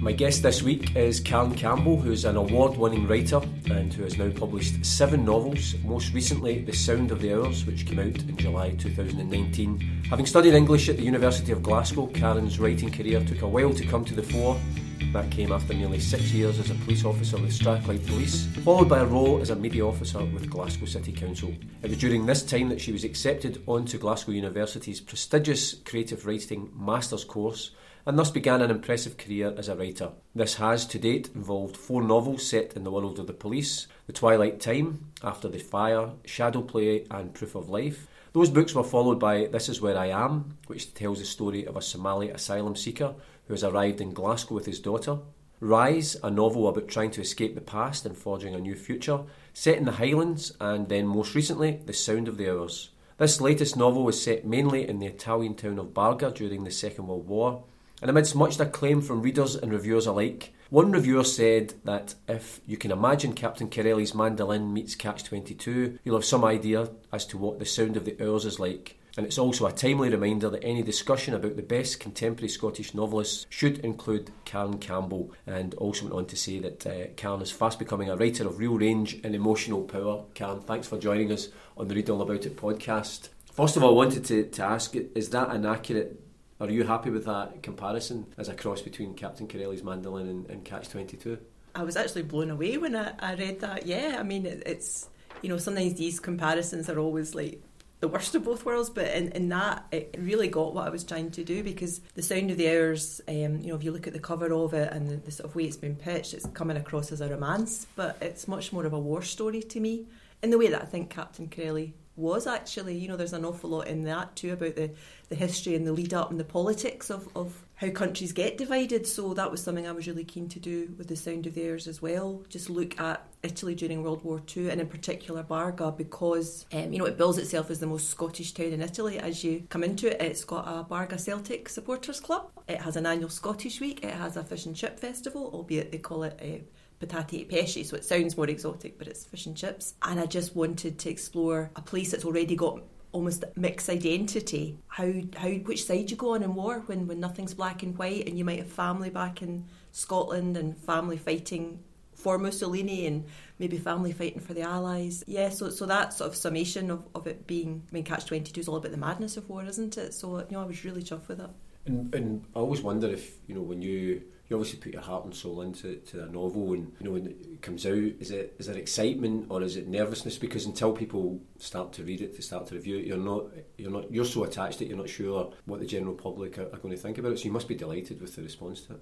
My guest this week is Karen Campbell, who's an award winning writer and who has now published seven novels, most recently The Sound of the Hours, which came out in July 2019. Having studied English at the University of Glasgow, Karen's writing career took a while to come to the fore. That came after nearly six years as a police officer with Strathclyde Police, followed by a role as a media officer with Glasgow City Council. It was during this time that she was accepted onto Glasgow University's prestigious creative writing master's course and thus began an impressive career as a writer. This has, to date, involved four novels set in the world of the police The Twilight Time, After the Fire, Shadow Play, and Proof of Life. Those books were followed by This Is Where I Am, which tells the story of a Somali asylum seeker who has arrived in Glasgow with his daughter. Rise, a novel about trying to escape the past and forging a new future, set in the Highlands, and then most recently, The Sound of the Hours. This latest novel was set mainly in the Italian town of Barga during the Second World War, and amidst much acclaim from readers and reviewers alike, one reviewer said that if you can imagine Captain Corelli's mandolin meets Catch 22, you'll have some idea as to what the sound of the hours is like. And it's also a timely reminder that any discussion about the best contemporary Scottish novelists should include Karen Campbell. And also went on to say that uh, Karen is fast becoming a writer of real range and emotional power. Karen, thanks for joining us on the Read All About It podcast. First of all, I wanted to, to ask is that an accurate are you happy with that comparison as a cross between Captain Corelli's mandolin and, and Catch 22? I was actually blown away when I, I read that. Yeah, I mean, it, it's, you know, sometimes these comparisons are always like the worst of both worlds, but in, in that, it really got what I was trying to do because The Sound of the Hours, um, you know, if you look at the cover of it and the, the sort of way it's been pitched, it's coming across as a romance, but it's much more of a war story to me in the way that I think Captain Corelli was actually. You know, there's an awful lot in that too about the, the history and the lead up and the politics of, of how countries get divided. So that was something I was really keen to do with the Sound of the Hours as well. Just look at Italy during World War II and in particular Barga because um, you know it bills itself as the most Scottish town in Italy. As you come into it, it's got a Barga Celtic supporters club. It has an annual Scottish week. It has a fish and chip festival, albeit they call it. Patate pesce, so it sounds more exotic, but it's fish and chips. And I just wanted to explore a place that's already got almost mixed identity. How how which side you go on in war when when nothing's black and white, and you might have family back in Scotland and family fighting for Mussolini and maybe family fighting for the Allies. Yeah, so so that sort of summation of, of it being I mean Catch twenty two is all about the madness of war, isn't it? So you know I was really chuffed with that. And, and I always wonder if you know when you you obviously put your heart and soul into to a novel, and you know when it comes out, is it is there excitement or is it nervousness? Because until people start to read it, to start to review it, you're not you're not you're so attached that you're not sure what the general public are, are going to think about it. So you must be delighted with the response to it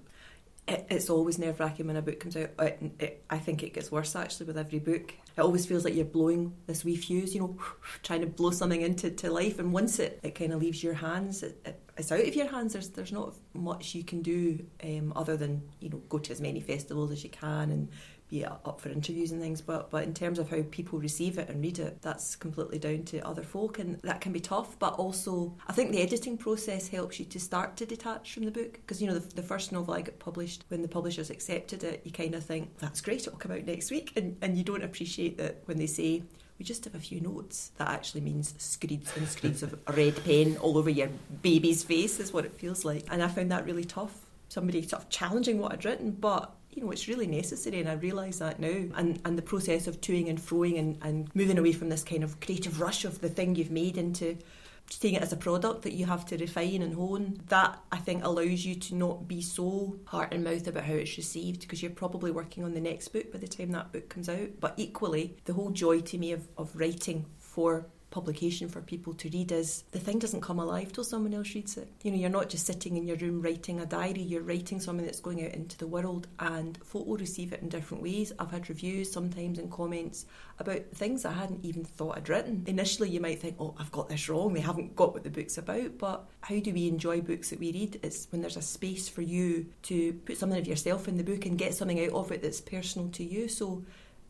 it, it's always nerve wracking when a book comes out. It, it, I think it gets worse actually with every book. It always feels like you're blowing this wee fuse, you know, trying to blow something into to life. And once it, it kind of leaves your hands, it, it's out of your hands. There's there's not much you can do um, other than you know go to as many festivals as you can and be up for interviews and things. But but in terms of how people receive it and read it, that's completely down to other folk, and that can be tough. But also, I think the editing process helps you to start to detach from the book because you know the, the first novel I got published when the publishers accepted it, you kind of think that's great, it'll come out next week, and and you don't appreciate that when they say we just have a few notes. That actually means screeds and screeds of red pen all over your baby's face, is what it feels like. And I found that really tough. Somebody sort of challenging what I'd written, but you know, it's really necessary, and I realise that now. And and the process of toing and froing and, and moving away from this kind of creative rush of the thing you've made into seeing it as a product that you have to refine and hone, that I think allows you to not be so heart and mouth about how it's received because you're probably working on the next book by the time that book comes out. But equally, the whole joy to me of, of writing for publication for people to read is the thing doesn't come alive till someone else reads it. You know, you're not just sitting in your room writing a diary, you're writing something that's going out into the world and folk will receive it in different ways. I've had reviews sometimes and comments about things I hadn't even thought I'd written. Initially you might think, Oh, I've got this wrong, they haven't got what the book's about, but how do we enjoy books that we read? It's when there's a space for you to put something of yourself in the book and get something out of it that's personal to you. So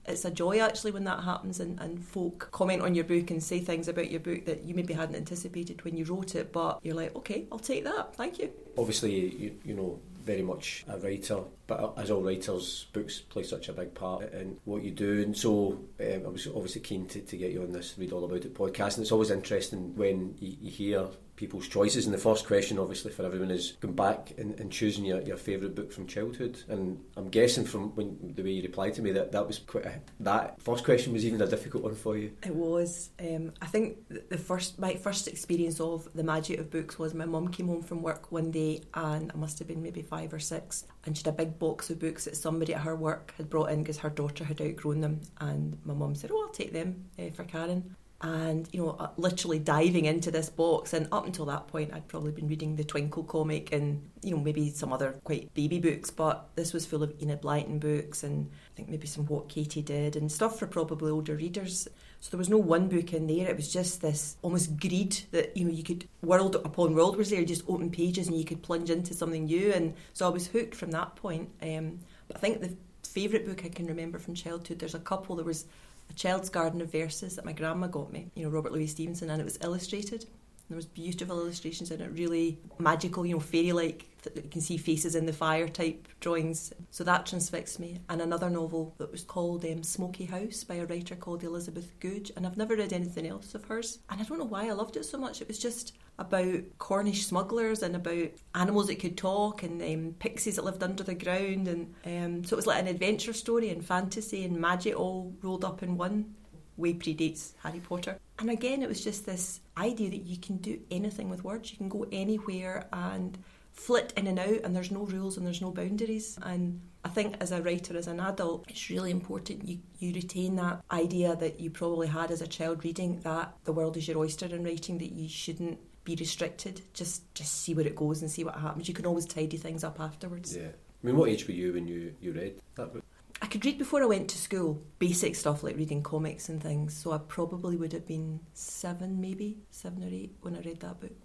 it's a joy actually when that happens and, and folk comment on your book and say things about your book that you maybe hadn't anticipated when you wrote it but you're like okay I'll take that. Thank you. Obviously you, you know very much a writer but as all writers books play such a big part in what you do. And so um, I was obviously keen to, to get you on this read all about it podcast. And it's always interesting when you, you hear people's choices. And the first question, obviously, for everyone is going back and, and choosing your, your favourite book from childhood. And I'm guessing from when the way you replied to me that that was quite a, that first question was even a difficult one for you. It was. Um, I think the first my first experience of the magic of books was my mum came home from work one day and I must have been maybe five or six and she had a big box of books that somebody at her work had brought in because her daughter had outgrown them and my mum said oh I'll take them uh, for Karen and you know uh, literally diving into this box. And up until that point I'd probably been reading the Twinkle comic and you know maybe some other quite baby books. But this was full of Enid Blyton books and I think maybe some what Katie did and stuff for probably older readers. So there was no one book in there. It was just this almost greed that you know you could world upon world was there just open pages and you could plunge into something new. And so I was hooked from that point. Um, but I think the favourite book I can remember from childhood there's a couple. There was a child's garden of verses that my grandma got me, you know, Robert Louis Stevenson, and it was illustrated. There was beautiful illustrations in it, really magical, you know, fairy-like. You can see faces in the fire type drawings. So that transfixed me. And another novel that was called um, Smoky House by a writer called Elizabeth Goudge. And I've never read anything else of hers. And I don't know why I loved it so much. It was just about Cornish smugglers and about animals that could talk and um, pixies that lived under the ground. And um, so it was like an adventure story and fantasy and magic all rolled up in one. Way predates Harry Potter. And again, it was just this idea that you can do anything with words. You can go anywhere and flit in and out, and there's no rules and there's no boundaries. And I think as a writer, as an adult, it's really important you, you retain that idea that you probably had as a child reading that the world is your oyster in writing, that you shouldn't be restricted. Just just see where it goes and see what happens. You can always tidy things up afterwards. Yeah. I mean, what age were you when you, you read that book? I could read before I went to school, basic stuff like reading comics and things. So I probably would have been seven, maybe seven or eight when I read that book.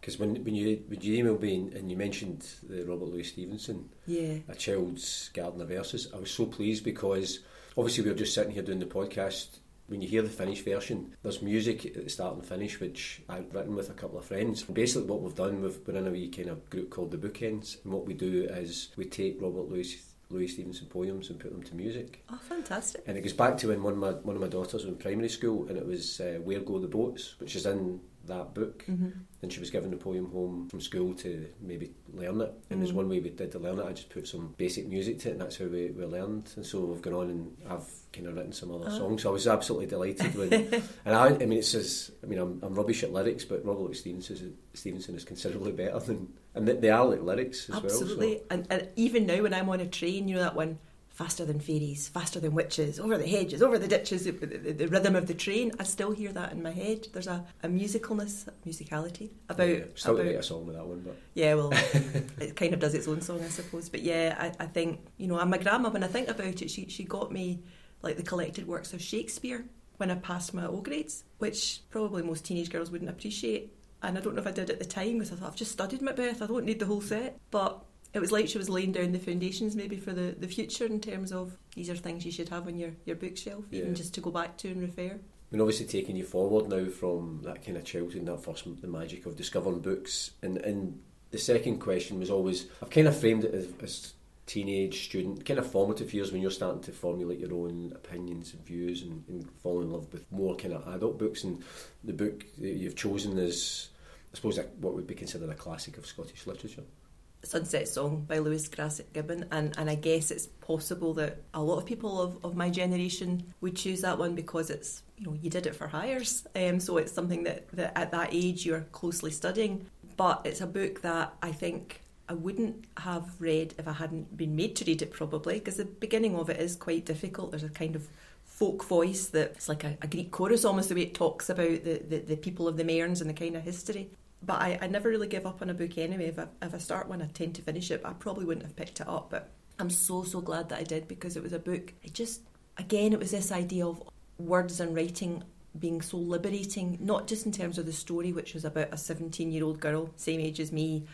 Because when when you when you emailed me and you mentioned the Robert Louis Stevenson, yeah, a child's garden of verses, I was so pleased because obviously we were just sitting here doing the podcast. When you hear the finished version, there's music at the start and finish, which I've written with a couple of friends. Basically, what we've done, we've, we're in a wee kind of group called the Bookends, and what we do is we take Robert Louis Louis Stevenson poems and put them to music. Oh, fantastic! And it goes back to when one of my one of my daughters was in primary school, and it was uh, "Where Go the Boats," which is in that book. Mm-hmm. And she was given the poem home from school to maybe learn it. And mm-hmm. there's one way we did to learn it. I just put some basic music to it, and that's how we, we learned. And so we've gone on and I've kind of written some other oh. songs. So I was absolutely delighted when. and I, I mean, it's as I mean, I'm, I'm rubbish at lyrics, but Robert Stevenson is, Stevenson is considerably better than, and they are like lyrics as absolutely. well. So. And, and even now, when I'm on a train, you know that one faster than fairies, faster than witches, over the hedges, over the ditches, the, the, the, rhythm of the train. I still hear that in my head. There's a, a musicalness, a musicality about. Yeah, still about, a song with that one, but yeah, well, it kind of does its own song, I suppose. But yeah, I, I think you know, and my grandma, when I think about it, she she got me like the collected works of Shakespeare when I passed my O grades, which probably most teenage girls wouldn't appreciate. And I don't know if I did at the time because I thought I've just studied Macbeth, I don't need the whole set. But it was like she was laying down the foundations maybe for the, the future in terms of these are things you should have on your, your bookshelf, yeah. even just to go back to and refer. I mean, obviously taking you forward now from that kind of childhood and that first, the magic of discovering books. And, and the second question was always, I've kind of framed it as, as teenage student, kind of formative years when you're starting to formulate your own opinions and views and, and fall in love with more kind of adult books. And the book that you've chosen is, I suppose, what would be considered a classic of Scottish literature. Sunset Song by Lewis Grassic Gibbon, and, and I guess it's possible that a lot of people of, of my generation would choose that one because it's you know you did it for Highers, um, so it's something that, that at that age you're closely studying. But it's a book that I think I wouldn't have read if I hadn't been made to read it, probably because the beginning of it is quite difficult. There's a kind of folk voice that it's like a, a, Greek chorus almost the way it talks about the, the, the people of the Mearns and the kind of history. But I, I never really give up on a book anyway. If I, if I start one, I tend to finish it. I probably wouldn't have picked it up, but I'm so, so glad that I did because it was a book. It just, again, it was this idea of words and writing being so liberating, not just in terms of the story, which was about a 17 year old girl, same age as me,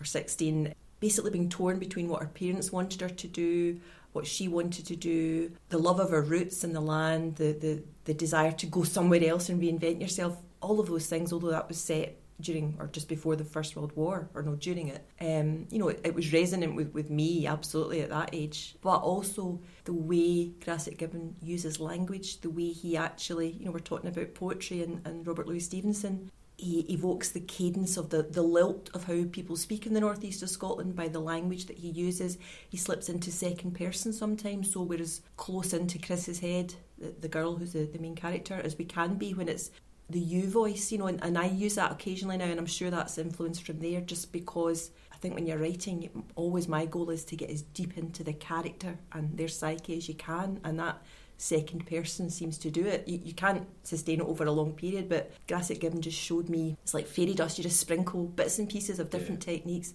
or 16, basically being torn between what her parents wanted her to do, what she wanted to do, the love of her roots and the land, the, the, the desire to go somewhere else and reinvent yourself, all of those things, although that was set during or just before the First World War, or no, during it. Um, you know, it, it, was resonant with, with me absolutely at that age, but also the way Grassic Gibbon uses language, the way he actually, you know, we're talking about poetry and, and Robert Louis Stevenson. He evokes the cadence of the, the lilt of how people speak in the northeast of Scotland by the language that he uses. He slips into second person sometimes, so we're as close into Chris's head, the, the girl who's the, the main character, as we can be when it's the you voice, you know, and, and I use that occasionally now, and I'm sure that's influenced from there just because I think when you're writing, always my goal is to get as deep into the character and their psyche as you can, and that second person seems to do it. You, you can't sustain it over a long period, but Grassic Gibbon just showed me it's like fairy dust, you just sprinkle bits and pieces of different yeah. techniques,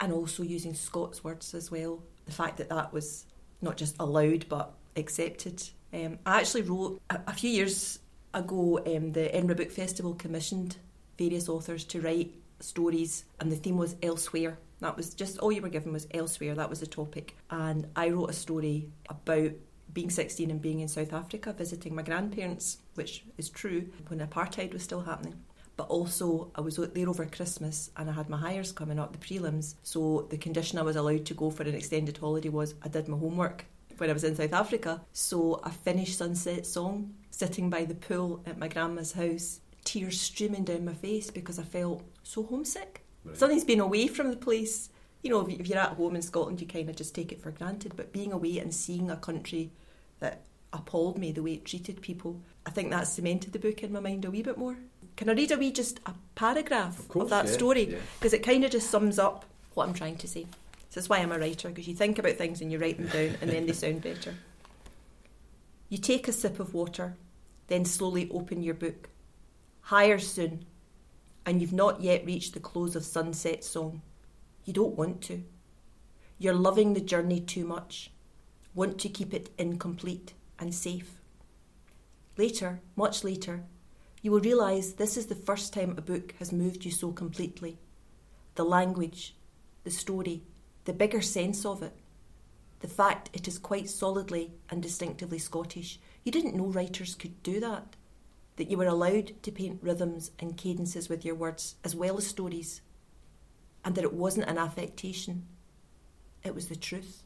and also using Scots words as well. The fact that that was not just allowed but accepted. Um, I actually wrote a, a few years ago, um, the Edinburgh Book Festival commissioned various authors to write stories, and the theme was elsewhere. That was just all you were given was elsewhere. That was the topic, and I wrote a story about being 16 and being in South Africa visiting my grandparents, which is true when apartheid was still happening. But also, I was there over Christmas and I had my Highers coming up, the prelims. So, the condition I was allowed to go for an extended holiday was I did my homework when I was in South Africa. So, I finished Sunset Song sitting by the pool at my grandma's house, tears streaming down my face because I felt so homesick. Right. Something's been away from the place. You know, if you're at home in Scotland, you kind of just take it for granted. But being away and seeing a country that appalled me the way it treated people, I think that cemented the book in my mind a wee bit more. Can I read a wee just a paragraph of, course, of that yeah, story? Because yeah. it kind of just sums up what I'm trying to say. So that's why I'm a writer, because you think about things and you write them down and then they sound better. You take a sip of water then slowly open your book. Higher soon, and you've not yet reached the close of Sunset Song. You don't want to. You're loving the journey too much, want to keep it incomplete and safe. Later, much later, you will realise this is the first time a book has moved you so completely. The language, the story, the bigger sense of it, the fact it is quite solidly and distinctively Scottish you didn't know writers could do that, that you were allowed to paint rhythms and cadences with your words as well as stories, and that it wasn't an affectation, it was the truth.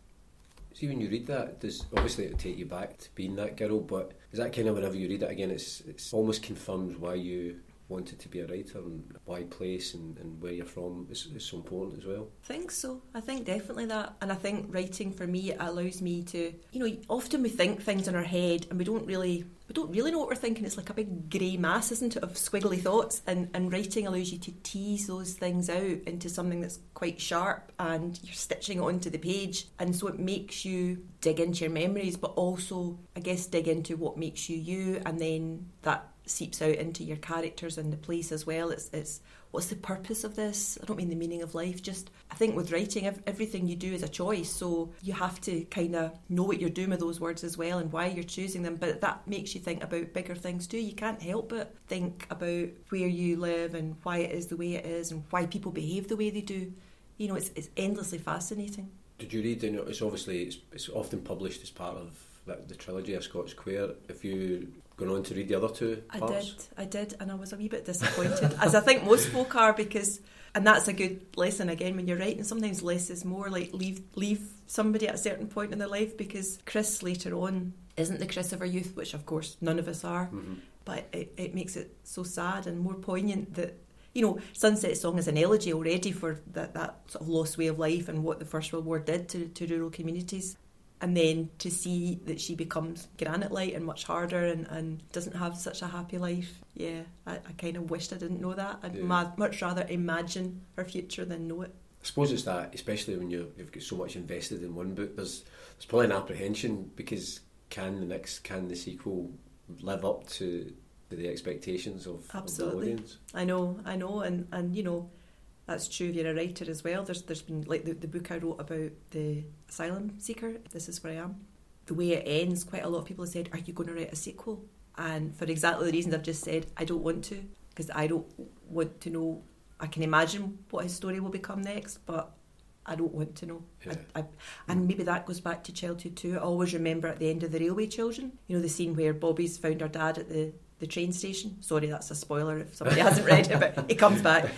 See, when you read that, does obviously it take you back to being that girl, but is that kind of whenever you read it again, it's it's almost confirms why you wanted to be a writer and why place and, and where you're from is, is so important as well? I think so. I think definitely that. And I think writing for me allows me to, you know, often we think things in our head and we don't really we don't really know what we're thinking. It's like a big grey mass, isn't it, of squiggly thoughts. And, and writing allows you to tease those things out into something that's quite sharp and you're stitching it onto the page. And so it makes you dig into your memories, but also, I guess, dig into what makes you you. And then that seeps out into your characters and the place as well. It's it's what's the purpose of this? I don't mean the meaning of life. Just I think with writing, everything you do is a choice. So you have to kind of know what you're doing with those words as well and why you're choosing them. But that makes you think about bigger things too. You can't help but think about where you live and why it is the way it is and why people behave the way they do. You know, it's it's endlessly fascinating. Did you read? It's obviously it's, it's often published as part of the, the trilogy of Scots Quair. If you going on to read the other two parts? I did, I did, and I was a wee bit disappointed, as I think most folk are, because and that's a good lesson again when you're writing. Sometimes less is more. Like leave leave somebody at a certain point in their life because Chris later on isn't the Chris of our youth, which of course none of us are. Mm-hmm. But it, it makes it so sad and more poignant that you know, Sunset Song is an elegy already for that, that sort of lost way of life and what the First World War did to, to rural communities and then to see that she becomes granite light and much harder and, and doesn't have such a happy life yeah I, I kind of wished I didn't know that I'd yeah. ma- much rather imagine her future than know it I suppose it's that especially when you have got so much invested in one book there's there's probably an apprehension because can the next can the sequel live up to, to the expectations of, Absolutely. of the audience? I know, I know, and and you know, that's true if you're a writer as well. There's there's been like the, the book I wrote about the asylum seeker. This is where I am. The way it ends, quite a lot of people have said, "Are you going to write a sequel?" And for exactly the reasons I've just said, I don't want to because I don't want to know. I can imagine what his story will become next, but I don't want to know. Yeah. I, I, and maybe that goes back to childhood too. I always remember at the end of the Railway Children, you know, the scene where Bobby's found her dad at the, the train station. Sorry, that's a spoiler if somebody hasn't read it, but he comes back.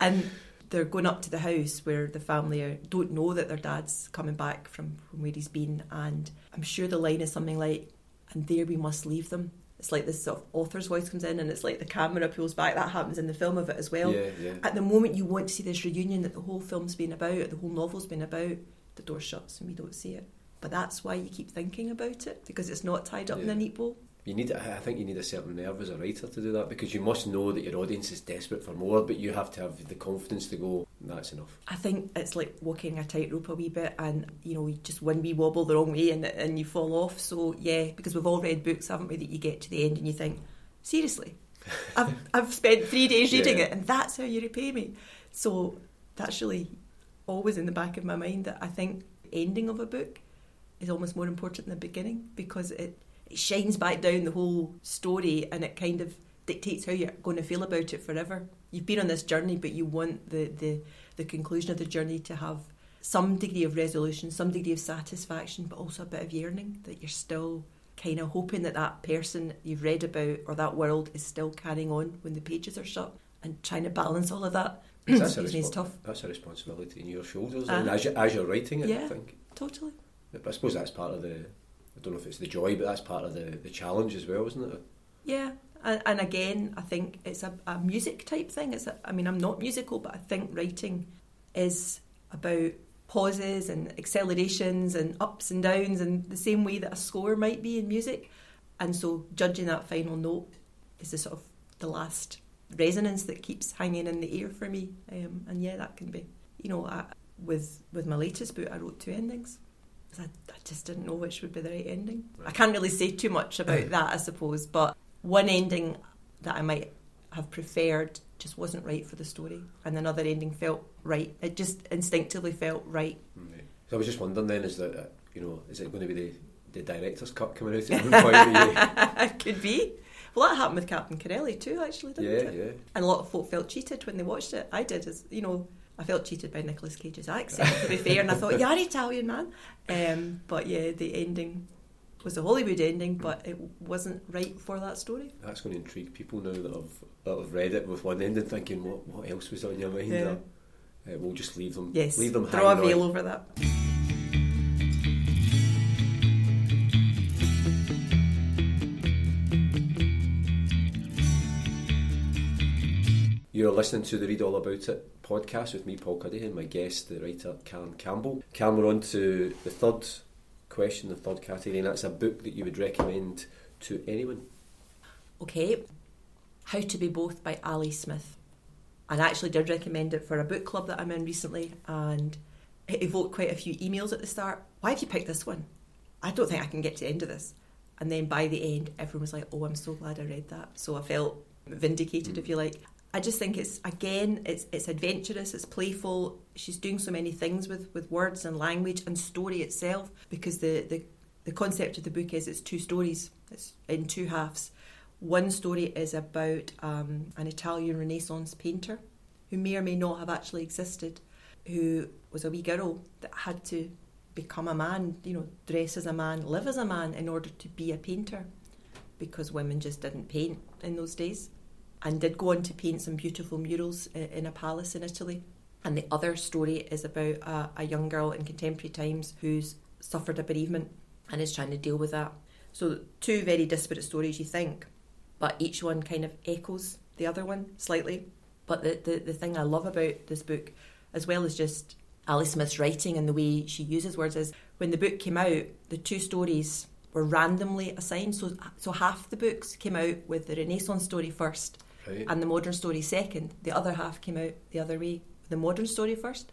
And they're going up to the house where the family are, don't know that their dad's coming back from, from where he's been. And I'm sure the line is something like, and there we must leave them. It's like this sort of author's voice comes in and it's like the camera pulls back. That happens in the film of it as well. yeah, yeah. At the moment you want to see this reunion that the whole film's been about, the whole novel's been about, the door shuts and we don't see it. But that's why you keep thinking about it because it's not tied up in a neat bow. You need, I think you need a certain nerve as a writer to do that because you must know that your audience is desperate for more, but you have to have the confidence to go, that's enough. I think it's like walking a tightrope a wee bit, and you know, you just one wee wobble the wrong way and and you fall off. So yeah, because we've all read books, haven't we? That you get to the end and you think, seriously, I've I've spent three days reading Yeah. it, and that's how you repay me. So that's really always in the back of my mind that I think the ending of a book is almost more important than the beginning because it it shines back down the whole story and it kind of dictates how you're going to feel about it forever. You've been on this journey, but you want the, the, the conclusion of the journey to have some degree of resolution, some degree of satisfaction, but also a bit of yearning that you're still kind of hoping that that person you've read about or that world is still carrying on when the pages are shut and trying to balance all of that. That's a, Excuse me, it's tough. that's a responsibility in your shoulders Uh-huh. and as, you, as you're writing it, I Yeah. think. Totally. I suppose that's part of the, I don't know if it's the joy, but that's part of the, the challenge as well, isn't it? Yeah, and, and again, I think it's a, a music type thing. It's a, I mean, I'm not musical, but I think writing is about pauses and accelerations and ups and downs, and the same way that a score might be in music. And so, judging that final note is the sort of the last resonance that keeps hanging in the air for me. Um, and yeah, that can be, you know, I, with with my latest book, I wrote two endings. 'Cause I, I just didn't know which would be the right ending. I can't really say too much about that, I suppose, but one ending that I might have preferred just wasn't right for the story, and another ending felt right. It just instinctively felt right. Right. So I was just wondering then, is that, uh, you know, is it going to be the, the director's cut coming out at one point? where Could be. Well, that happened with Captain Corelli too, actually, didn't yeah, it? yeah. And a lot of folk felt cheated when they watched it. I did, as you know. I felt cheated by Nicolas Cage's accent, to be fair, and I thought, "You're an Italian, man." Um, but yeah, the ending was a Hollywood ending, but it wasn't right for that story. That's going to intrigue people now that have, that have read it with one ending thinking, what, what else was on your mind? Yeah. Uh, we'll just leave them, Yes, leave them throw a veil on. over that. You're listening to the Read All About It podcast with me, Paul Cuddihy, and my guest, the writer Karen Campbell. Karen, we're on to the third question, the third category, and that's a book that you would recommend to anyone. Okay, How to Be Both by Ali Smith. I actually did recommend it for a book club that I'm in recently, and it evoked quite a few emails at the start. Why have you picked this one? I don't think I can get to the end of this. And then by the end, everyone was like, "Oh, I'm so glad I read that." So I felt vindicated, if you like. I just think it's again, it's it's adventurous, it's playful. She's doing so many things with with words and language and story itself because the the the concept of the book is it's two stories. It's in two halves. One story is about um, an Italian Renaissance painter who may or may not have actually existed, who was a wee girl that had to become a man, you know, dress as a man, live as a man in order to be a painter because women just didn't paint in those days and did go on to paint some beautiful murals uh, in a palace in Italy. And the other story is about a, a young girl in contemporary times who's suffered a bereavement and is trying to deal with that. So, two very disparate stories, you think, but each one kind of echoes the other one slightly. But the, the, the thing I love about this book, as well as just Ali Smith's writing and the way she uses words, is when the book came out, the two stories were randomly assigned. So, so half the books came out with the Renaissance story first Right? and the modern story second. The other half came out the other way. The modern story first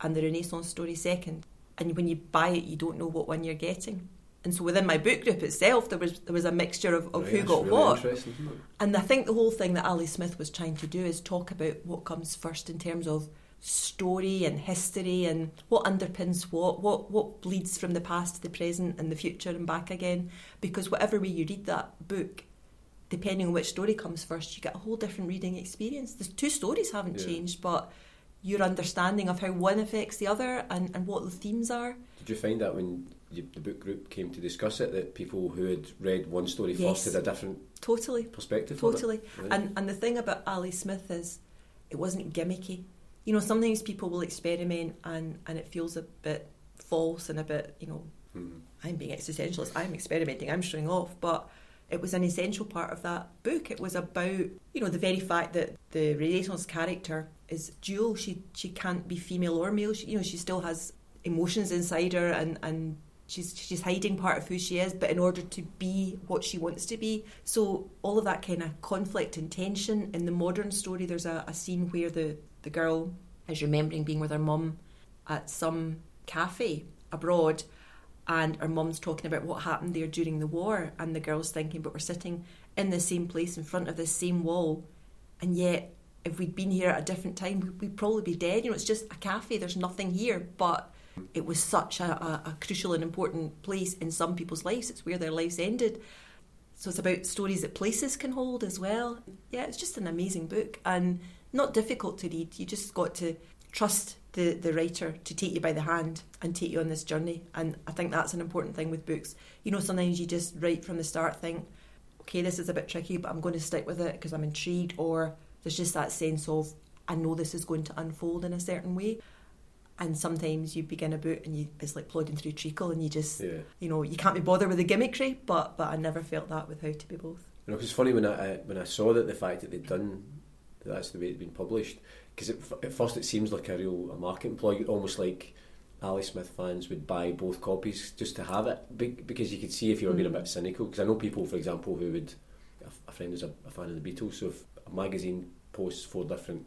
and the Renaissance story second. And when you buy it, you don't know what one you're getting. and so within my book group itself, there was there was a mixture of, of Right, who got really what. interesting, isn't it? And I think the whole thing that Ali Smith was trying to do is talk about what comes first in terms of story and history and what underpins what, what what bleeds from the past to the present and the future and back again. Because whatever way you read that book, depending on which story comes first, you get a whole different reading experience. The two stories haven't Yeah. changed, but your understanding of how one affects the other and, and what the themes are. Did you find that when you, the book group came to discuss it, that people who had read one story Yes. first had a different Totally. perspective? Totally. Right. And and the thing about Ali Smith is it wasn't gimmicky. You know, sometimes people will experiment and, and it feels a bit false and a bit, you know, Mhm. I'm being existentialist, I'm experimenting, I'm showing off. But it was an essential part of that book. It was about, you know, the very fact that the Renaissance character is dual. She she can't be female or male. She, you know, she still has emotions inside her and, and she's she's hiding part of who she is, but in order to be what she wants to be. So all of that kind of conflict and tension in the modern story. There's a, a scene where the the girl is remembering being with her mum at some cafe abroad, and her mum's talking about what happened there during the war, and the girl's thinking, but we're sitting in the same place in front of the same wall, and yet if we'd been here at a different time, we- we'd probably be dead. You know, it's just a cafe. There's nothing here, but it was such a, a, a crucial and important place in some people's lives. It's where their lives ended. So it's about stories that places can hold as well. Yeah, it's just an amazing book and not difficult to read. You just got to trust the, the writer to take you by the hand and take you on this journey. And I think that's an important thing with books. You know, sometimes you just right from the start think, okay, this is a bit tricky, but I'm going to stick with it because I'm intrigued, or there's just that sense of I know this is going to unfold in a certain way. And sometimes you begin a book and you it's like plodding through treacle, and you just Yeah. you know you can't be bothered with the gimmickry. But but I never felt that with How to Be Both. You know, it's funny when I, I when I saw that the fact that they'd done that's the way it'd been published because at first it seems like a real a marketing ploy, almost like Ali Smith fans would buy both copies just to have it be- because you could see if you were being a Mm. bit cynical. Because I know people, for example, who would a, a friend is a, a fan of the Beatles, so if a magazine posts four different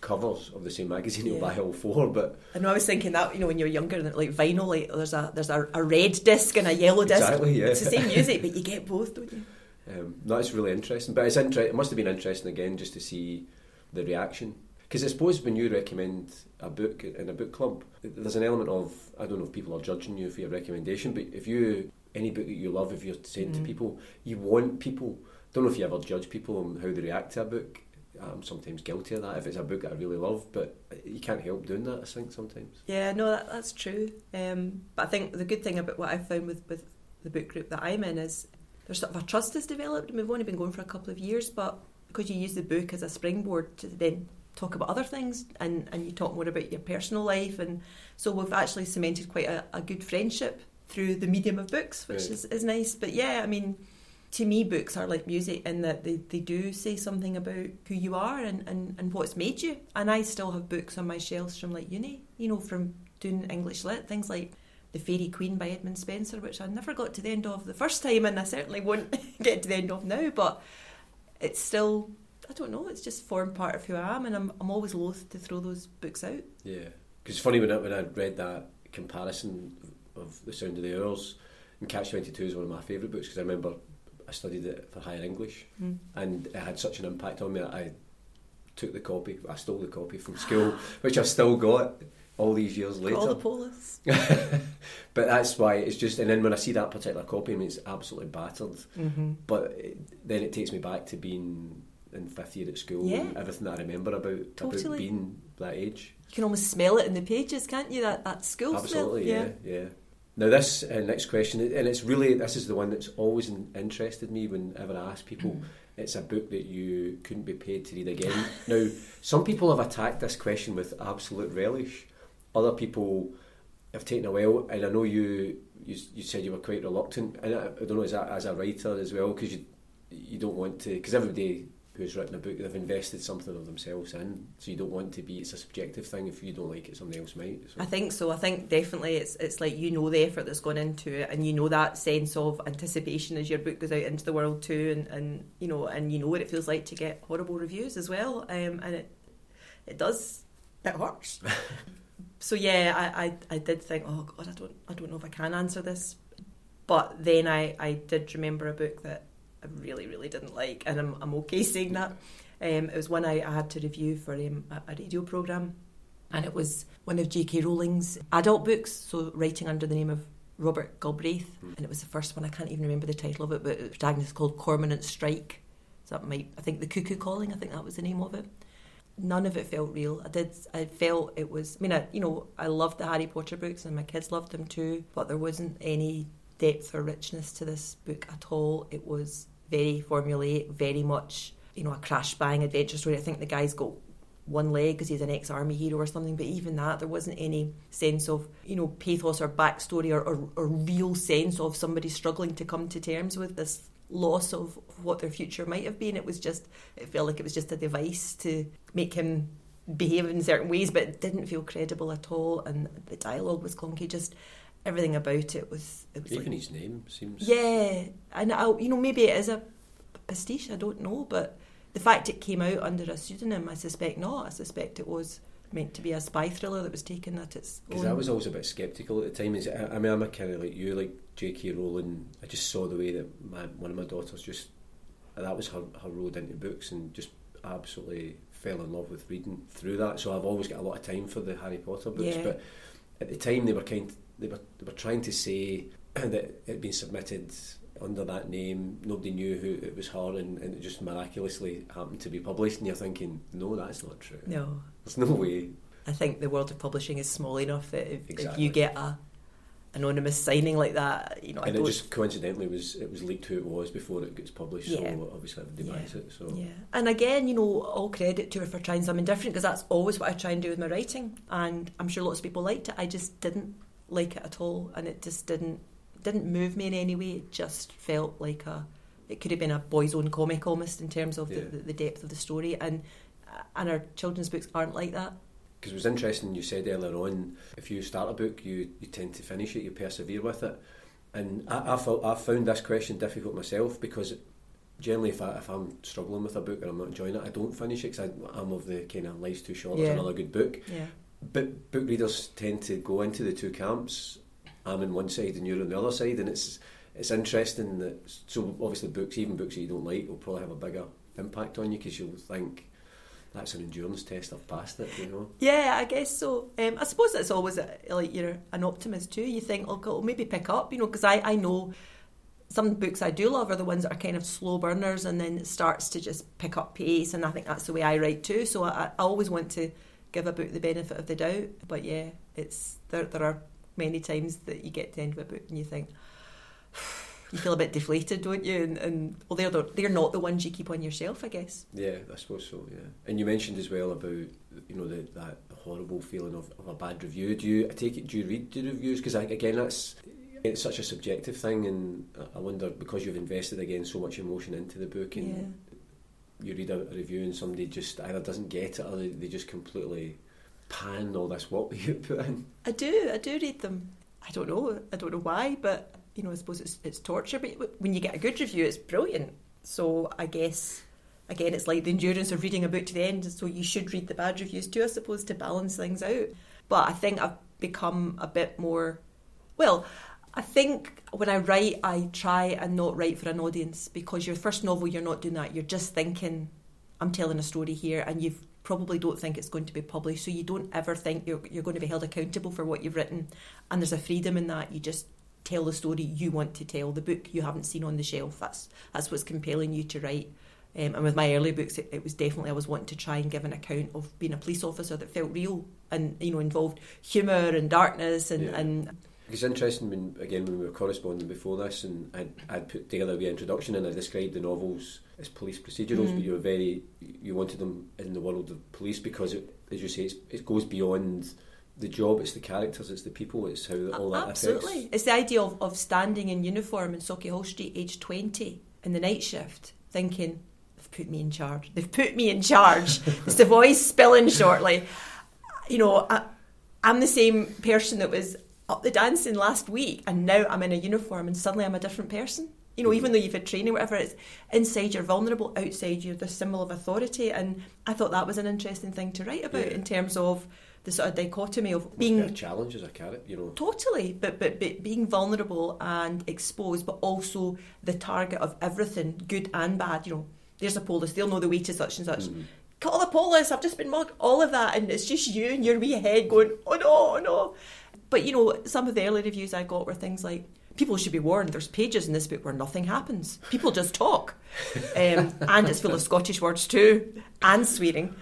covers of the same magazine, Yeah. buy all four. But I know I was thinking that you know when you're younger, like vinyl, like there's a there's a, a red disc and a yellow disc. Exactly, yeah. It's the same music, but you get both, don't you? Um, that's really interesting. But it's inter- it must have been interesting again just to see the reaction. Because I suppose when you recommend a book in a book club, there's an element of I don't know if people are judging you for your recommendation, but if you any book that you love, if you're saying to Mm. people, you want people. I Don't know if you ever judge people on how they react to a book. I'm sometimes guilty of that if it's a book that I really love, but you can't help doing that. I think sometimes. Yeah, no, that, that's true. Um, but I think the good thing about what I've found with, with the book group that I'm in is there's sort of a trust has developed, we've only been going for a couple of years, but because you use the book as a springboard to then talk about other things and, and you talk more about your personal life, and so we've actually cemented quite a, a good friendship through the medium of books, which Right. is, is nice. But yeah, I mean, to me, books are like music in that they, they do say something about who you are and, and, and what's made you. And I still have books on my shelves from like uni, you know, from doing English lit, things like The Faerie Queene by Edmund Spenser, which I never got to the end of the first time and I certainly won't get to the end of now, but it's still, I don't know, it's just formed part of who I am and I'm, I'm always loath to throw those books out. Yeah, because it's funny when I, when I read that comparison of the Sound of the Hours, and Catch Twenty Two is one of my favourite books because I remember I studied it for higher English, Mm. and it had such an impact on me that I took the copy, I stole the copy from school, which I've still got all these years later. All the polis. but that's why it's just, and then when I see that particular copy, I mean, it's absolutely battered. Mm-hmm. But it, then it takes me back to being in fifth year at school Yeah. and everything that I remember about about being that age. You can almost smell it in the pages, can't you? That, that school Absolutely, smell. yeah, yeah. Now this uh, next question, and it's really this is the one that's always in, interested me whenever I ask people. It's a book that you couldn't be paid to read again. now, some people have attacked this question with absolute relish. Other people have taken a while, and I know you. You, you said you were quite reluctant, and I, I don't know is that as a writer as well because you you don't want to because everybody who's written a book they've invested something of themselves in, so you don't want to be. It's a subjective thing. If you don't like it, somebody else might. So. I think so. I think definitely it's it's like you know the effort that's gone into it, and you know that sense of anticipation as your book goes out into the world too, and, and you know and you know what it feels like to get horrible reviews as well, um, and it it does it hurts. so yeah, I, I I did think, oh god, I don't I don't know if I can answer this. But then I, I did remember a book that I really, really didn't like, and I'm, I'm okay saying that. Um, it was one I, I had to review for um, a, a radio programme, and it was one of J.K. Rowling's adult books, so writing under the name of Robert Galbraith, mm. and it was the first one. I can't even remember the title of it, but the protagonist called Cormoran Strike. So that might, I think, the Cuckoo Calling. I think that was the name of it. None of it felt real. I did. I felt it was. I mean, I, you know, I loved the Harry Potter books, and my kids loved them too. But there wasn't any depth or richness to this book at all. It was very formulaic, very much, you know, a crash bang adventure story. I think the guy's got one leg because he's an ex army hero or something, but even that, there wasn't any sense of, you know, pathos or backstory or, or, or real sense of somebody struggling to come to terms with this loss of what their future might have been. It was just, it felt like it was just a device to make him behave in certain ways, but it didn't feel credible at all. And the dialogue was clunky. Just everything about it was. It was even like, his name seems. Yeah, and I, you know, maybe it is a pastiche. I don't know, but the fact it came out under a pseudonym, I suspect not. I suspect it was meant to be a spy thriller that was taken at its Because I was always a bit sceptical at the time. Is I, I mean, I'm a kind of like you, like J.K. Rowling. I just saw the way that my, one of my daughters just that was her her road into books and just absolutely fell in love with reading through that. So I've always got a lot of time for the Harry Potter books. Yeah. But at the time, they were kind they were they were trying to say that it had been submitted under that name. Nobody knew who it was her, and, and, it just miraculously happened to be published. And you're thinking, no, that's not true. No, there's no way. I think the world of publishing is small enough that if, exactly. if you get a anonymous signing like that, you know, and I it just coincidentally was it was leaked who it was before it gets published. Yeah. So obviously everybody yeah. buys it. So yeah, and again, you know, all credit to her for trying something different because that's always what I try and do with my writing, and I'm sure lots of people liked it. I just didn't like it at all, and it just didn't didn't move me in any way. It just felt like a it could have been a boys' own comic almost in terms of yeah. the, the, depth of the story, and uh, and our children's books aren't like that. Because it was interesting, you said earlier on, if you start a book, you, you tend to finish it, you persevere with it. And I, I, felt, I found this question difficult myself because generally if, I, if I'm struggling with a book and I'm not enjoying it, I don't finish it because I'm of the kind of life's too short, yeah. another good book. Yeah. But book readers tend to go into the two camps. I'm on one side and you're on the other side, and it's it's interesting that so obviously books, even books that you don't like, will probably have a bigger impact on you because you'll think that's an endurance test. I've passed it, you know. Yeah, I guess so. Um, I suppose it's always a, like you're an optimist too. You think, oh, it'll maybe pick up, you know, because I I know some books I do love are the ones that are kind of slow burners and then it starts to just pick up pace, and I think that's the way I write too. So I, I always want to give a book the benefit of the doubt. But yeah, it's there. There are many times that you get to the end of a book and you think you feel a bit deflated, don't you? And, and well, they're the, they're not the ones you keep on yourself, I guess. Yeah, I suppose so. Yeah, and you mentioned as well about you know the, that horrible feeling of, of a bad review. Do you I take it? Do you read the reviews? Because again, that's it's such a subjective thing, and I wonder because you've invested again so much emotion into the book, and yeah. You read a, review and somebody just either doesn't get it or they, they just completely pan all this what you put in. I do, I do read them. I don't know, I don't know why, but you know, I suppose it's, it's torture. But when you get a good review, it's brilliant. So I guess again, it's like the endurance of reading a book to the end. So you should read the bad reviews too, I suppose, to balance things out. But I think I've become a bit more well. I think when I write, I try and not write for an audience because your first novel, you're not doing that. You're just thinking, I'm telling a story here, and you probably don't think it's going to be published. So you don't ever think you're, you're going to be held accountable for what you've written. And there's a freedom in that. You just tell the story you want to tell, the book you haven't seen on the shelf. That's that's what's compelling you to write. Um, and with my early books, it, it, was definitely I was wanting to try and give an account of being a police officer that felt real and you know involved humour and darkness and, yeah. and it's interesting when again when we were corresponding before this and I'd, I'd put together a introduction and I described the novels as police procedurals, mm. but you were very you wanted them in the world of police because it, as you say it goes beyond the job, it's the characters, it's the people, it's how all that Absolutely. Affects. It's the idea of, of standing in uniform in Sauchiehall Street, age 20, in the night shift, thinking, they've put me in charge. They've put me in charge. it's the voice spilling shortly. You know, I, I'm the same person that was up the dancing last week, and now I'm in a uniform, and suddenly I'm a different person. You know, even though you've had training, whatever, it's inside you're vulnerable, outside you're the symbol of authority. And I thought that was an interesting thing to write about yeah. in terms of the sort of dichotomy of being a challenge as a carrot, you know. Totally, but, but but being vulnerable and exposed, but also the target of everything, good and bad. You know, there's a polis, they'll know the way to such and such. Mm. Cut all the polis, I've just been mugged, all of that, and it's just you and your wee head going, oh no, oh no. But you know, some of the early reviews I got were things like, people should be warned, there's pages in this book where nothing happens. People just talk. Um, and it's full of Scottish words too, and swearing.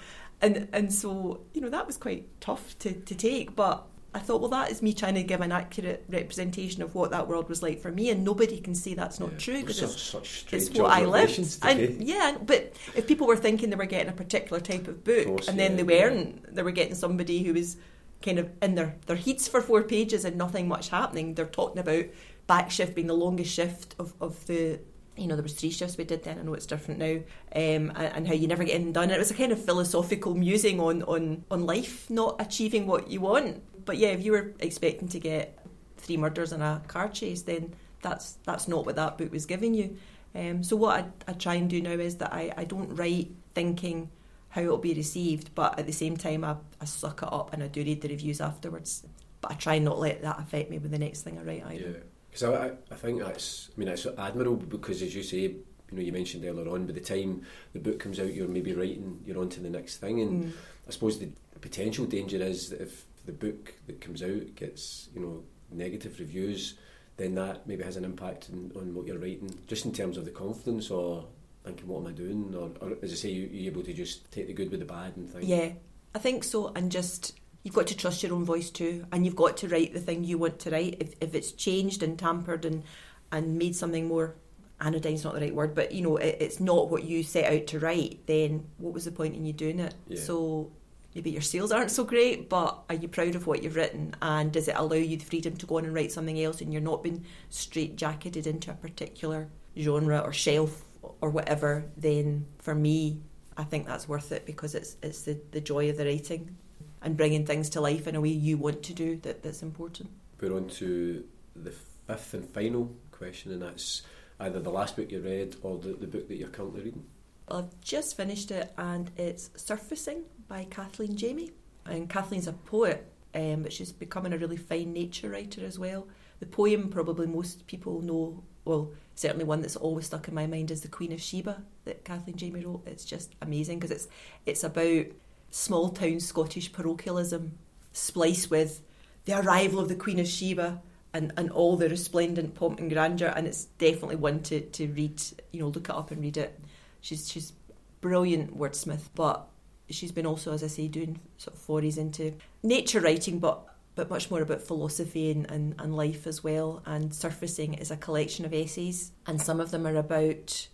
And and so, you know, that was quite tough to, to take. But I thought, well, that is me trying to give an accurate representation of what that world was like for me, and nobody can say that's not Yeah. true because it's, such it's what I lived. And yeah, but if people were thinking they were getting a particular type of book, course, and then yeah, they weren't, they were getting somebody who was kind of in their their heats for four pages and nothing much happening. They're talking about back shift being the longest shift of, of the you know, there was three shifts we did then. I know it's different now, um, and, and how you never get anything done. And it was a kind of philosophical musing on, on on life, not achieving what you want. But yeah, if you were expecting to get three murders and a car chase, then that's that's not what that book was giving you. Um, so what I, I try and do now is that I, I don't write thinking how it'll be received, but at the same time I, I suck it up and I do read the reviews afterwards. But I try not let that affect me with the next thing I write either. Yeah, because I, I, think that's, I mean, it's admirable because as you say, you know, you mentioned earlier on, by the time the book comes out, you're maybe writing, you're on to the next thing, and Mm. I suppose the potential danger is that if the book that comes out gets, you know, negative reviews, then that maybe has an impact on, on what you're writing, just in terms of the confidence or thinking, what am I doing? Or, or as I say, you, you're able to just take the good with the bad and think, Yeah, I think so. And just you've got to trust your own voice too, and you've got to write the thing you want to write. If if it's changed and tampered and and made something more anodyne's not the right word, but you know it, it's not what you set out to write. Then what was the point in you doing it? Yeah. So. Maybe your sales aren't so great, but are you proud of what you've written? And does it allow you the freedom to go on and write something else and you're not being straight jacketed into a particular genre or shelf or whatever? Then for me, I think that's worth it because it's it's the, the joy of the writing and bringing things to life in a way you want to do that, that's important. We're on to the fifth and final question, and that's either the last book you read or the, the book that you're currently reading. I've just finished it and it's Surfacing by Kathleen Jamie. And Kathleen's a poet, um, but she's becoming a really fine nature writer as well. The poem probably most people know, well, certainly one that's always stuck in my mind is The Queen of Sheba that Kathleen Jamie wrote. It's just amazing because it's, it's about small town Scottish parochialism spliced with the arrival of the Queen of Sheba and, and all the resplendent pomp and grandeur. And it's definitely one to, to read, you know, look it up and read it. She's, she's brilliant wordsmith, but she's been also, as I say, doing sort of forays into nature writing, but but much more about philosophy and, and, and life as well. And Surfacing is a collection of essays, and some of them are about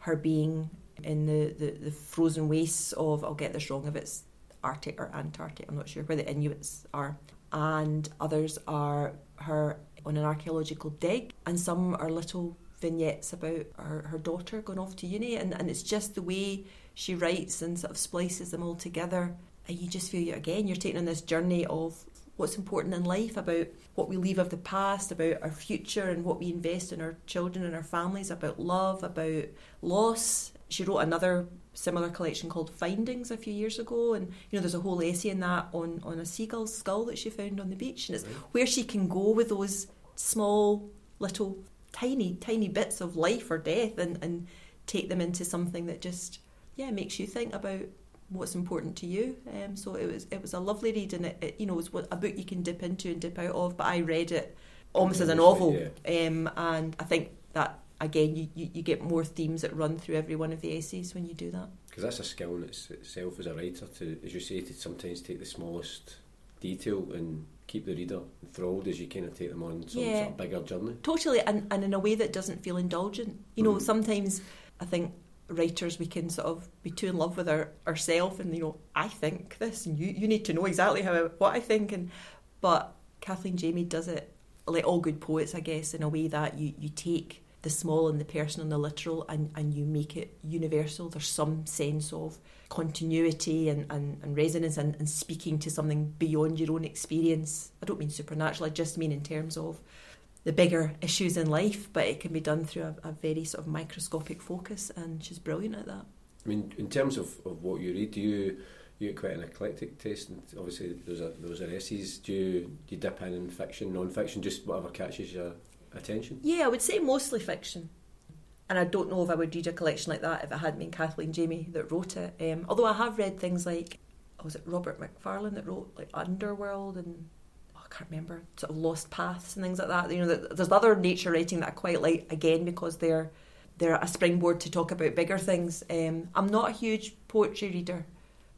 her being in the, the, the frozen wastes of, I'll get this wrong if it's Arctic or Antarctic, I'm not sure where the Inuits are. And others are her on an archaeological dig, and some are little vignettes about her, her daughter going off to uni. And, and it's just the way she writes and sort of splices them all together. And you just feel, you again, you're taking on this journey of what's important in life, about what we leave of the past, about our future and what we invest in our children and our families, about love, about loss. She wrote another similar collection called Findings a few years ago, and you know there's a whole essay in that on on a seagull's skull that she found on the beach, and it's Right. where she can go with those small little tiny tiny bits of life or death and and take them into something that just yeah makes you think about what's important to you. Um, so it was it was a lovely read, and it, it you know it was what- a book you can dip into and dip out of. But I read it almost as a novel, um, and I think that again you, you, you get more themes that run through every one of the essays when you do that. Because that's a skill in itself as a writer to, as you say, to sometimes take the smallest detail and keep the reader enthralled as you kind of take them on some Yeah. sort of bigger journey. Totally, and, and in a way that doesn't feel indulgent. You know, Mhm. sometimes I think writers we can sort of be too in love with our ourself, and you know, I think this, and you you need to know exactly how what I think, and but Kathleen Jamie does it like all good poets, I guess, in a way that you you take the small and the personal and the literal and, and you make it universal. There's some sense of continuity and, and, and resonance and, and speaking to something beyond your own experience. I don't mean supernatural, I just mean in terms of the bigger issues in life, but it can be done through a, a very sort of microscopic focus, and she's brilliant at that. I mean, in terms of, of what you read, do you you get quite an eclectic taste, and obviously there's a there was a essays. Do you, do you dip in in fiction, non-fiction, just whatever catches your attention? Yeah, I would say mostly fiction. And I don't know if I would read a collection like that if it hadn't been Kathleen Jamie that wrote it. Um, although I have read things like, oh, was it Robert Macfarlane that wrote like Underworld and I can't remember sort of Lost Paths and things like that. You know, there's other nature writing that I quite like again because they're they're a springboard to talk about bigger things. Um, I'm not a huge poetry reader.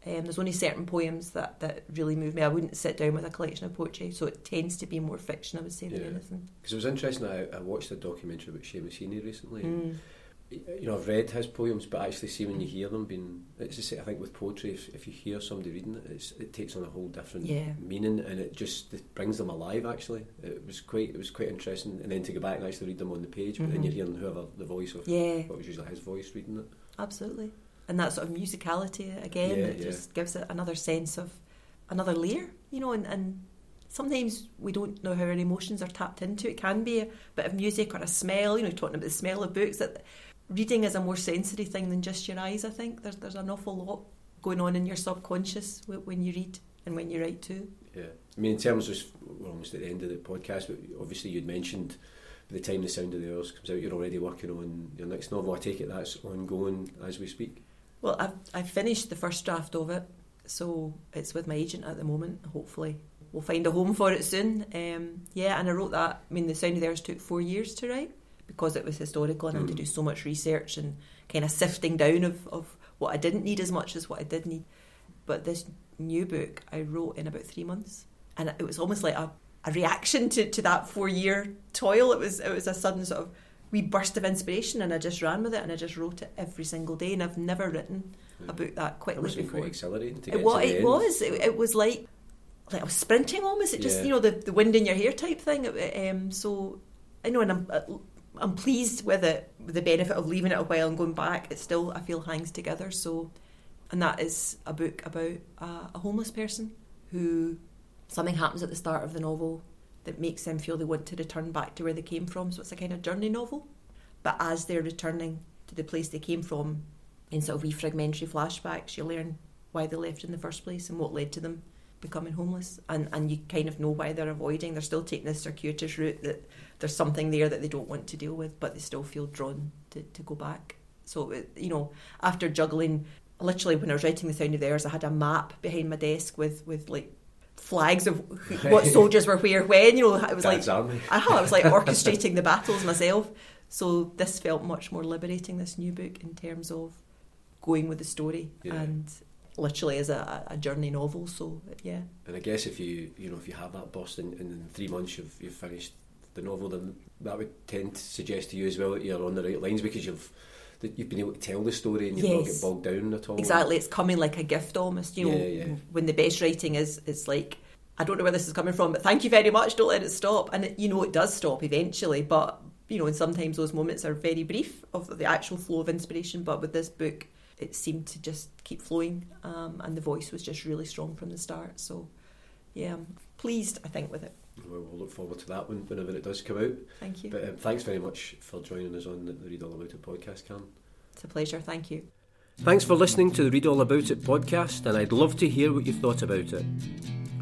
Um, there's only certain poems that, that really move me. I wouldn't sit down with a collection of poetry, so it tends to be more fiction, I would say, than Yeah. anything. Because it was interesting. I, I watched a documentary about Seamus Heaney recently. Mm. You know, I've read his poems, but actually see when you hear them, being it's same. I think with poetry, if, if you hear somebody reading it, it's, it takes on a whole different Yeah. meaning, and it just it brings them alive. Actually, it was quite it was quite interesting. And then to go back and actually read them on the page, but then Mhm. you're hearing whoever the voice of Yeah, what was usually his voice reading it. absolutely. And that sort of musicality again, Yeah, it yeah. just gives it another sense of another layer, you know, and, and sometimes we don't know how our emotions are tapped into. It can be a bit of music or a smell, you know, talking about the smell of books. That reading is a more sensory thing than just your eyes. I think there's there's an awful lot going on in your subconscious when you read and when you write too. Yeah, I mean, in terms of we're almost at the end of the podcast, but obviously you'd mentioned by the time the Sound of the Hours comes out, you're already working on your next novel. I take it that's ongoing as we speak. Well, I've I've finished the first draft of it, so it's with my agent at the moment. Hopefully, we'll find a home for it soon. Um, yeah, and I wrote that. I mean, the Sound of the Hours took four years to write because it was historical and I had to Mm. do so much research and kind of sifting down of, of what I didn't need as much as what I did need. But this new book I wrote in about three months, and it was almost like a, a reaction to, to that four year toil. It was it was a sudden sort of wee burst of inspiration, and I just ran with it, and I just wrote it every single day, and I've never written a book that It quickly must been before. quite exhilarating to get It was. to the It end. was. It, it was like like I was sprinting almost. It just Yeah. you know the, the wind in your hair type thing. It- Um, so I know, and I'm uh, I'm pleased with it. With the benefit of leaving it a while and going back, it still I feel hangs together. So, and that is a book about a, a homeless person who something happens at the start of the novel that makes them feel they want to return back to where they came from. So it's a kind of journey novel. But as they're returning to the place they came from, in sort of wee fragmentary flashbacks, you learn why they left in the first place and what led to them becoming homeless. And, and you kind of know why they're avoiding. They're still taking this circuitous route that there's something there that they don't want to deal with, but they still feel drawn to, to go back. So, it, you know, after juggling, literally when I was writing The Sound of the I had a map behind my desk with, with like flags of who, what soldiers were where when. You know, it was like Dad's army. Aha, I was like orchestrating the battles myself. So this felt much more liberating, this new book, in terms of going with the story Yeah. and literally as a, a journey novel. So yeah, And I guess if you you know if you have that burst and, and in three months you've you've finished the novel, then that would tend to suggest to you as well that you're on the right lines because you've that you've been able to tell the story and you've not Yes. get bogged down at all. exactly. It's coming like a gift almost. You know, Yeah, yeah. when the best writing is, it's like I don't know where this is coming from, but thank you very much. Don't let it stop. And it, you know, it does stop eventually, but you know, and sometimes those moments are very brief of the actual flow of inspiration. But with this book, it seemed to just keep flowing, um, and the voice was just really strong from the start. So, yeah, I'm pleased. I think with it. Well, we'll look forward to that one whenever it does come out. Thank you. But um, thanks very much for joining us on the, the Read All About It podcast, Cam. It's a pleasure. Thank you. Thanks for listening to the Read All About It podcast, and I'd love to hear what you thought about it.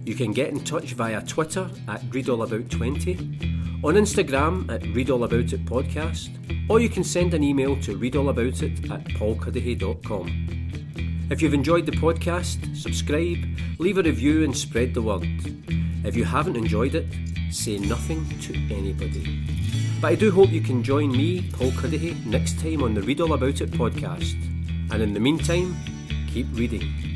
You can get in touch via Twitter at ReadAllAbout20, on Instagram at ReadAllAboutIt podcast, or you can send an email to readallaboutit at paulcuddihy.com. If you've enjoyed the podcast, subscribe, leave a review, and spread the word. If you haven't enjoyed it, say nothing to anybody. But I do hope you can join me, Paul Cuddihy, next time on the Read All About It podcast. And in the meantime, keep reading.